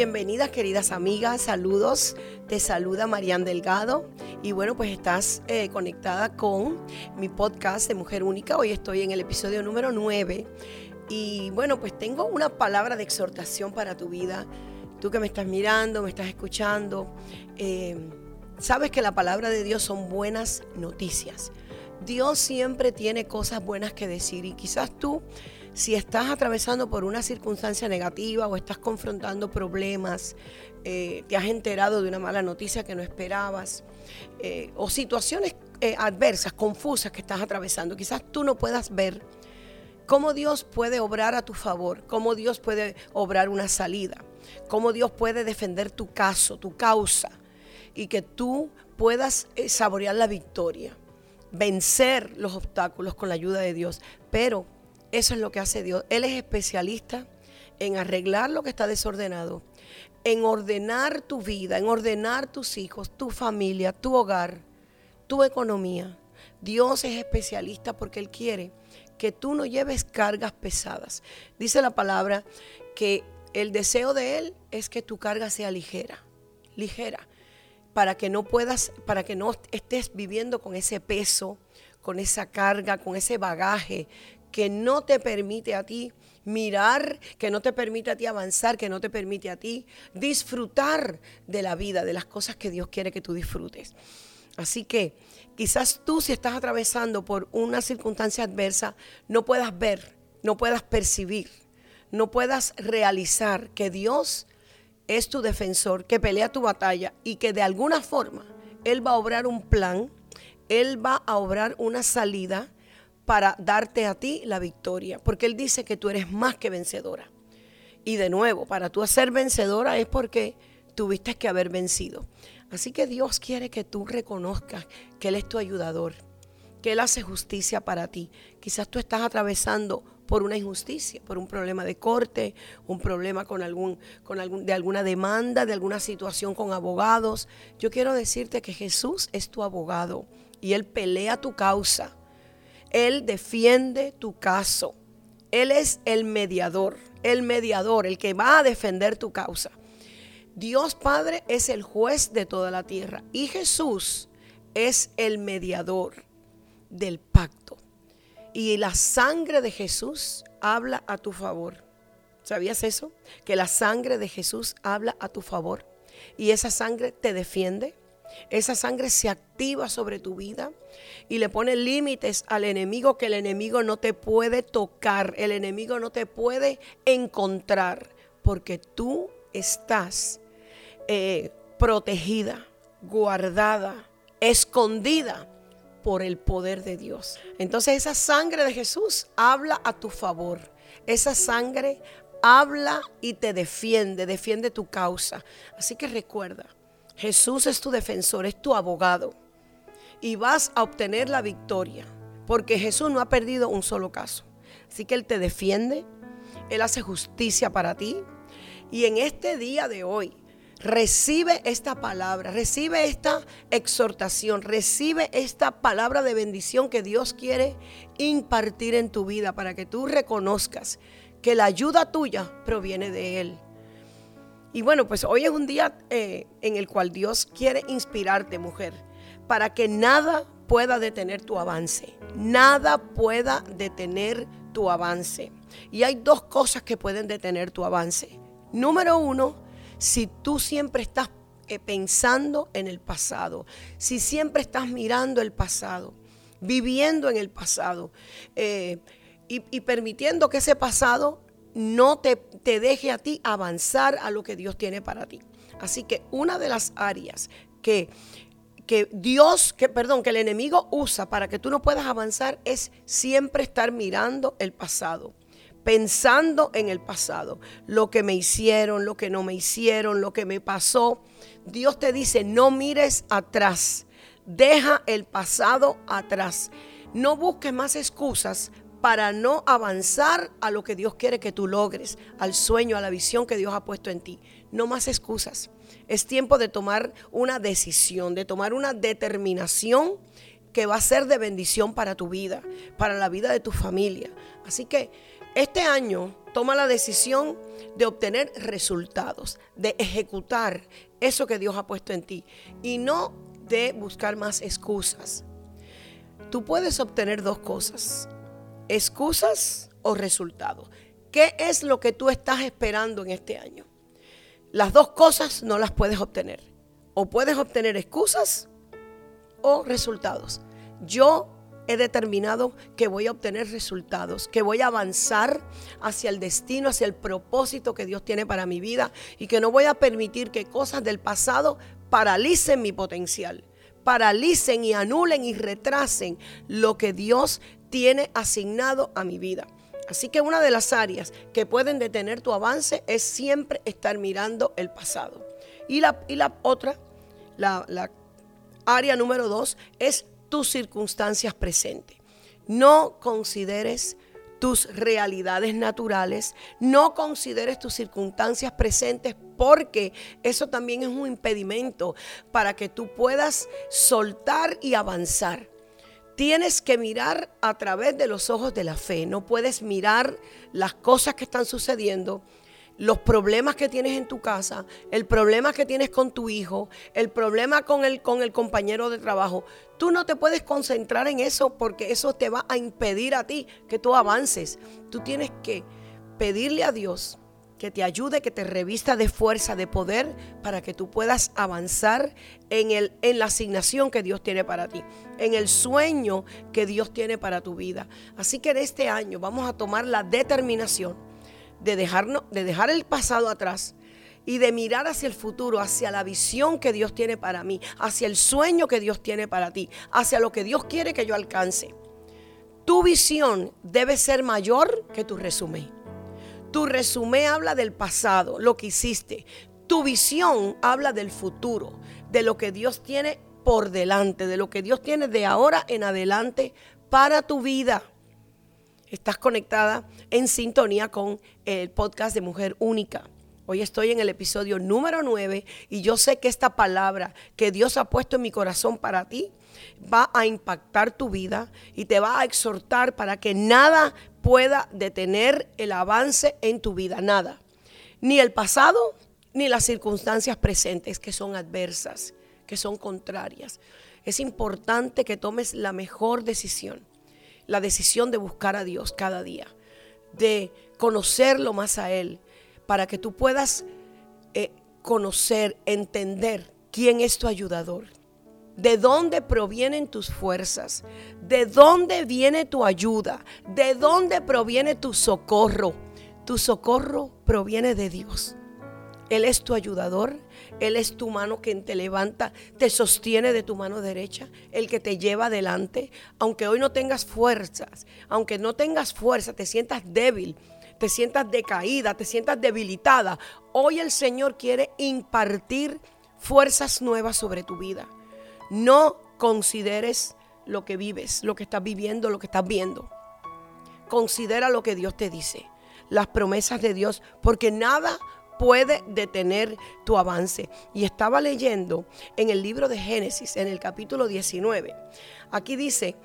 bienvenidas queridas amigas, saludos, te saluda Marian Delgado. Y bueno, pues estás eh, conectada con mi podcast de Mujer Única, hoy estoy en el episodio número 9 y bueno, pues tengo una palabra de exhortación para tu vida, tú que me estás mirando, me estás escuchando, eh, sabes que la palabra de Dios son buenas noticias, Dios siempre tiene cosas buenas que decir y quizás tú si estás atravesando por una circunstancia negativa o estás confrontando problemas, eh, te has enterado de una mala noticia que no esperabas, eh, o situaciones eh, adversas, confusas que estás atravesando, quizás tú no puedas ver cómo Dios puede obrar a tu favor, cómo Dios puede obrar una salida, cómo Dios puede defender tu caso, tu causa, y que tú puedas saborear la victoria, vencer los obstáculos con la ayuda de Dios. Pero eso es lo que hace Dios. Él es especialista en arreglar lo que está desordenado, en ordenar tu vida, en ordenar tus hijos, tu familia, tu hogar, tu economía. Dios es especialista porque Él quiere que tú no lleves cargas pesadas. Dice la palabra que el deseo de Él es que tu carga sea ligera, ligera, para que no puedas, para que no estés viviendo con ese peso, con esa carga, con ese bagaje que no te permite a ti mirar, que no te permite a ti avanzar, que no te permite a ti disfrutar de la vida, de las cosas que Dios quiere que tú disfrutes. Así que quizás tú si estás atravesando por una circunstancia adversa, no puedas ver, no puedas percibir, no puedas realizar que Dios es tu defensor, que pelea tu batalla y que de alguna forma Él va a obrar un plan, Él va a obrar una salida para darte a ti la victoria, porque Él dice que tú eres más que vencedora. Y de nuevo, para tú ser vencedora es porque tuviste que haber vencido. Así que Dios quiere que tú reconozcas que Él es tu ayudador, que Él hace justicia para ti. Quizás tú estás atravesando por una injusticia, por un problema de corte, un problema con algún, con algún, de alguna demanda, de alguna situación con abogados. Yo quiero decirte que Jesús es tu abogado y Él pelea tu causa. Él defiende tu caso. Él es el mediador, el mediador, el que va a defender tu causa. Dios Padre es el juez de toda la tierra y Jesús es el mediador del pacto. Y la sangre de Jesús habla a tu favor. ¿Sabías eso? Que la sangre de Jesús habla a tu favor. Y esa sangre te defiende, esa sangre se activa sobre tu vida y le pone límites al enemigo que el enemigo no te puede tocar, el enemigo no te puede encontrar, porque tú estás eh, protegida, guardada, escondida por el poder de Dios. Entonces esa sangre de Jesús habla a tu favor. Esa sangre habla y te defiende, defiende tu causa. Así que recuerda, Jesús es tu defensor, es tu abogado. Y vas a obtener la victoria. Porque Jesús no ha perdido un solo caso. Así que Él te defiende. Él hace justicia para ti. Y en este día de hoy, recibe esta palabra, recibe esta exhortación, recibe esta palabra de bendición que Dios quiere impartir en tu vida para que tú reconozcas que la ayuda tuya proviene de Él. Y bueno, pues hoy es un día eh, en el cual Dios quiere inspirarte, mujer, para que nada pueda detener tu avance. Nada pueda detener tu avance. Y hay dos cosas que pueden detener tu avance. Número uno, si tú siempre estás eh, pensando en el pasado, si siempre estás mirando el pasado, viviendo en el pasado eh, y permitiendo que ese pasado no te, te deje a ti avanzar a lo que Dios tiene para ti. Así que una de las áreas que que Dios, que perdón, que el enemigo usa para que tú no puedas avanzar es siempre estar mirando el pasado, pensando en el pasado, lo que me hicieron, lo que no me hicieron, lo que me pasó. Dios te dice, no mires atrás, deja el pasado atrás. No busques más excusas para no avanzar a lo que Dios quiere que tú logres, al sueño, a la visión que Dios ha puesto en ti. No más excusas. Es tiempo de tomar una decisión, de tomar una determinación que va a ser de bendición para tu vida, para la vida de tu familia. Así que Este año toma la decisión de obtener resultados, de ejecutar eso que Dios ha puesto en ti y no de buscar más excusas. Tú puedes obtener dos cosas, excusas o resultados. ¿Qué es lo que tú estás esperando en este año? Las dos cosas no las puedes obtener. O puedes obtener excusas o resultados. Yo he determinado que voy a obtener resultados, que voy a avanzar hacia el destino, hacia el propósito que Dios tiene para mi vida y que no voy a permitir que cosas del pasado paralicen mi potencial, paralicen y anulen y retrasen lo que Dios tiene asignado a mi vida. Así que una de las áreas que pueden detener tu avance es siempre estar mirando el pasado. Y la, y la otra, la, la área número dos, es tus circunstancias presentes. No consideres tus realidades naturales, no consideres tus circunstancias presentes porque eso también es un impedimento para que tú puedas soltar y avanzar. Tienes que mirar a través de los ojos de la fe, no puedes mirar las cosas que están sucediendo los problemas que tienes en tu casa, el problema que tienes con tu hijo, el problema con el, con el compañero de trabajo. Tú no te puedes concentrar en eso porque eso te va a impedir a ti que tú avances. Tú tienes que pedirle a Dios que te ayude, que te revista de fuerza, de poder, para que tú puedas avanzar en, el, en la asignación que Dios tiene para ti, en el sueño que Dios tiene para tu vida. Así que en este año vamos a tomar la determinación de, dejarnos, de dejar el pasado atrás y de mirar hacia el futuro, hacia la visión que Dios tiene para mí, hacia el sueño que Dios tiene para ti, hacia lo que Dios quiere que yo alcance. Tu visión debe ser mayor que tu resumen. Tu resumen habla del pasado, lo que hiciste. Tu visión habla del futuro, de lo que Dios tiene por delante, de lo que Dios tiene de ahora en adelante para tu vida estás conectada en sintonía con el podcast de Mujer Única. Hoy estoy en el episodio número 9 y yo sé que esta palabra que Dios ha puesto en mi corazón para ti va a impactar tu vida y te va a exhortar para que nada pueda detener el avance en tu vida, nada. Ni el pasado ni las circunstancias presentes que son adversas, que son contrarias. Es importante que tomes la mejor decisión la decisión de buscar a Dios cada día, de conocerlo más a Él, para que tú puedas eh, conocer, entender quién es tu ayudador, de dónde provienen tus fuerzas, de dónde viene tu ayuda, de dónde proviene tu socorro. Tu socorro proviene de Dios. Él es tu ayudador, Él es tu mano que te levanta, te sostiene de tu mano derecha, el que te lleva adelante. Aunque hoy no tengas fuerzas, aunque no tengas fuerza, te sientas débil, te sientas decaída, te sientas debilitada, hoy el Señor quiere impartir fuerzas nuevas sobre tu vida. No consideres lo que vives, lo que estás viviendo, lo que estás viendo. Considera lo que Dios te dice, las promesas de Dios, porque nada puede detener tu avance. Y estaba leyendo en el libro de Génesis, en el capítulo 19. Aquí dice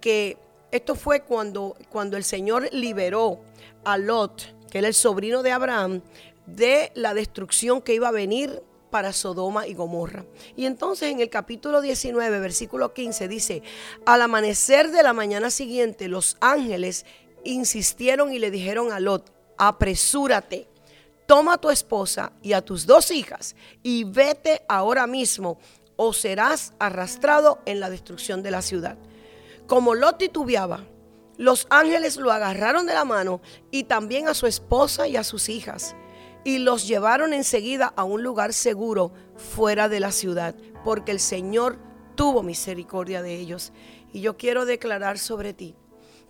que esto fue cuando, cuando el Señor liberó a Lot, que era el sobrino de Abraham, de la destrucción que iba a venir para Sodoma y Gomorra. Y entonces en el capítulo 19, versículo 15 dice, al amanecer de la mañana siguiente, los ángeles insistieron y le dijeron a Lot, apresúrate toma a tu esposa y a tus dos hijas y vete ahora mismo o serás arrastrado en la destrucción de la ciudad. Como Lot titubeaba, los ángeles lo agarraron de la mano y también a su esposa y a sus hijas y los llevaron enseguida a un lugar seguro fuera de la ciudad, porque el Señor tuvo misericordia de ellos. Y yo quiero declarar sobre ti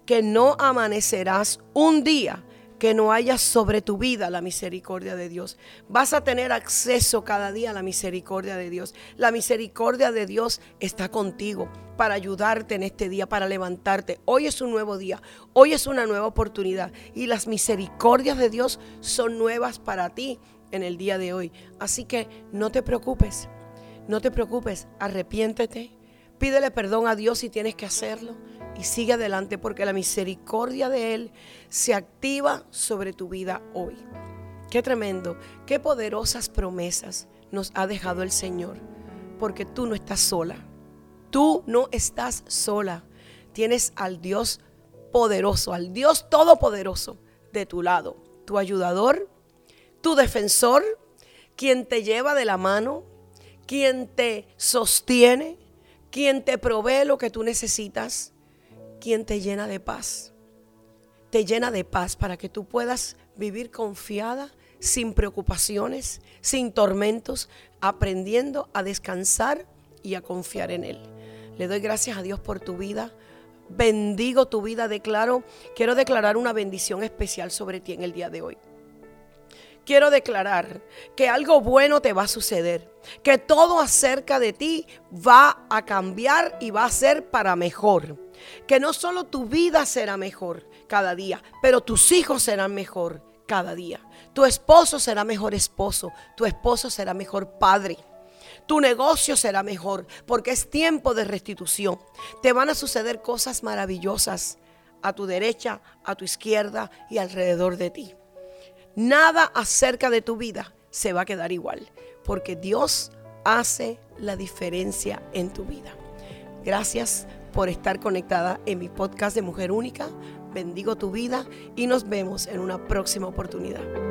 que no amanecerás un día que no haya sobre tu vida la misericordia de Dios. Vas a tener acceso cada día a la misericordia de Dios. La misericordia de Dios está contigo para ayudarte en este día, para levantarte. Hoy es un nuevo día, hoy es una nueva oportunidad y las misericordias de Dios son nuevas para ti en el día de hoy. Así que no te preocupes, no te preocupes, arrepiéntete, Pídele perdón a Dios si tienes que hacerlo y sigue adelante porque la misericordia de Él se activa sobre tu vida hoy. Qué tremendo, qué poderosas promesas nos ha dejado el Señor, porque tú no estás sola. Tú no estás sola. Tienes al Dios poderoso, al Dios todopoderoso de tu lado, tu ayudador, tu defensor, quien te lleva de la mano, quien te sostiene, quien te provee lo que tú necesitas, quien te llena de paz. Te llena de paz para que tú puedas vivir confiada, sin preocupaciones, sin tormentos, aprendiendo a descansar y a confiar en Él. Le doy gracias a Dios por tu vida. Bendigo tu vida, declaro, quiero declarar una bendición especial sobre ti en el día de hoy quiero declarar que algo bueno te va a suceder, que todo acerca de ti va a cambiar y va a ser para mejor. Que no solo tu vida será mejor cada día, pero tus hijos serán mejor cada día. Tu esposo será mejor esposo, tu esposo será mejor padre. Tu negocio será mejor porque es tiempo de restitución. Te van a suceder cosas maravillosas a tu derecha, a tu izquierda y alrededor de ti nada acerca de tu vida se va a quedar igual, porque Dios hace la diferencia en tu vida. Gracias por estar conectada en mi podcast de Mujer Única. Bendigo tu vida y nos vemos en una próxima oportunidad.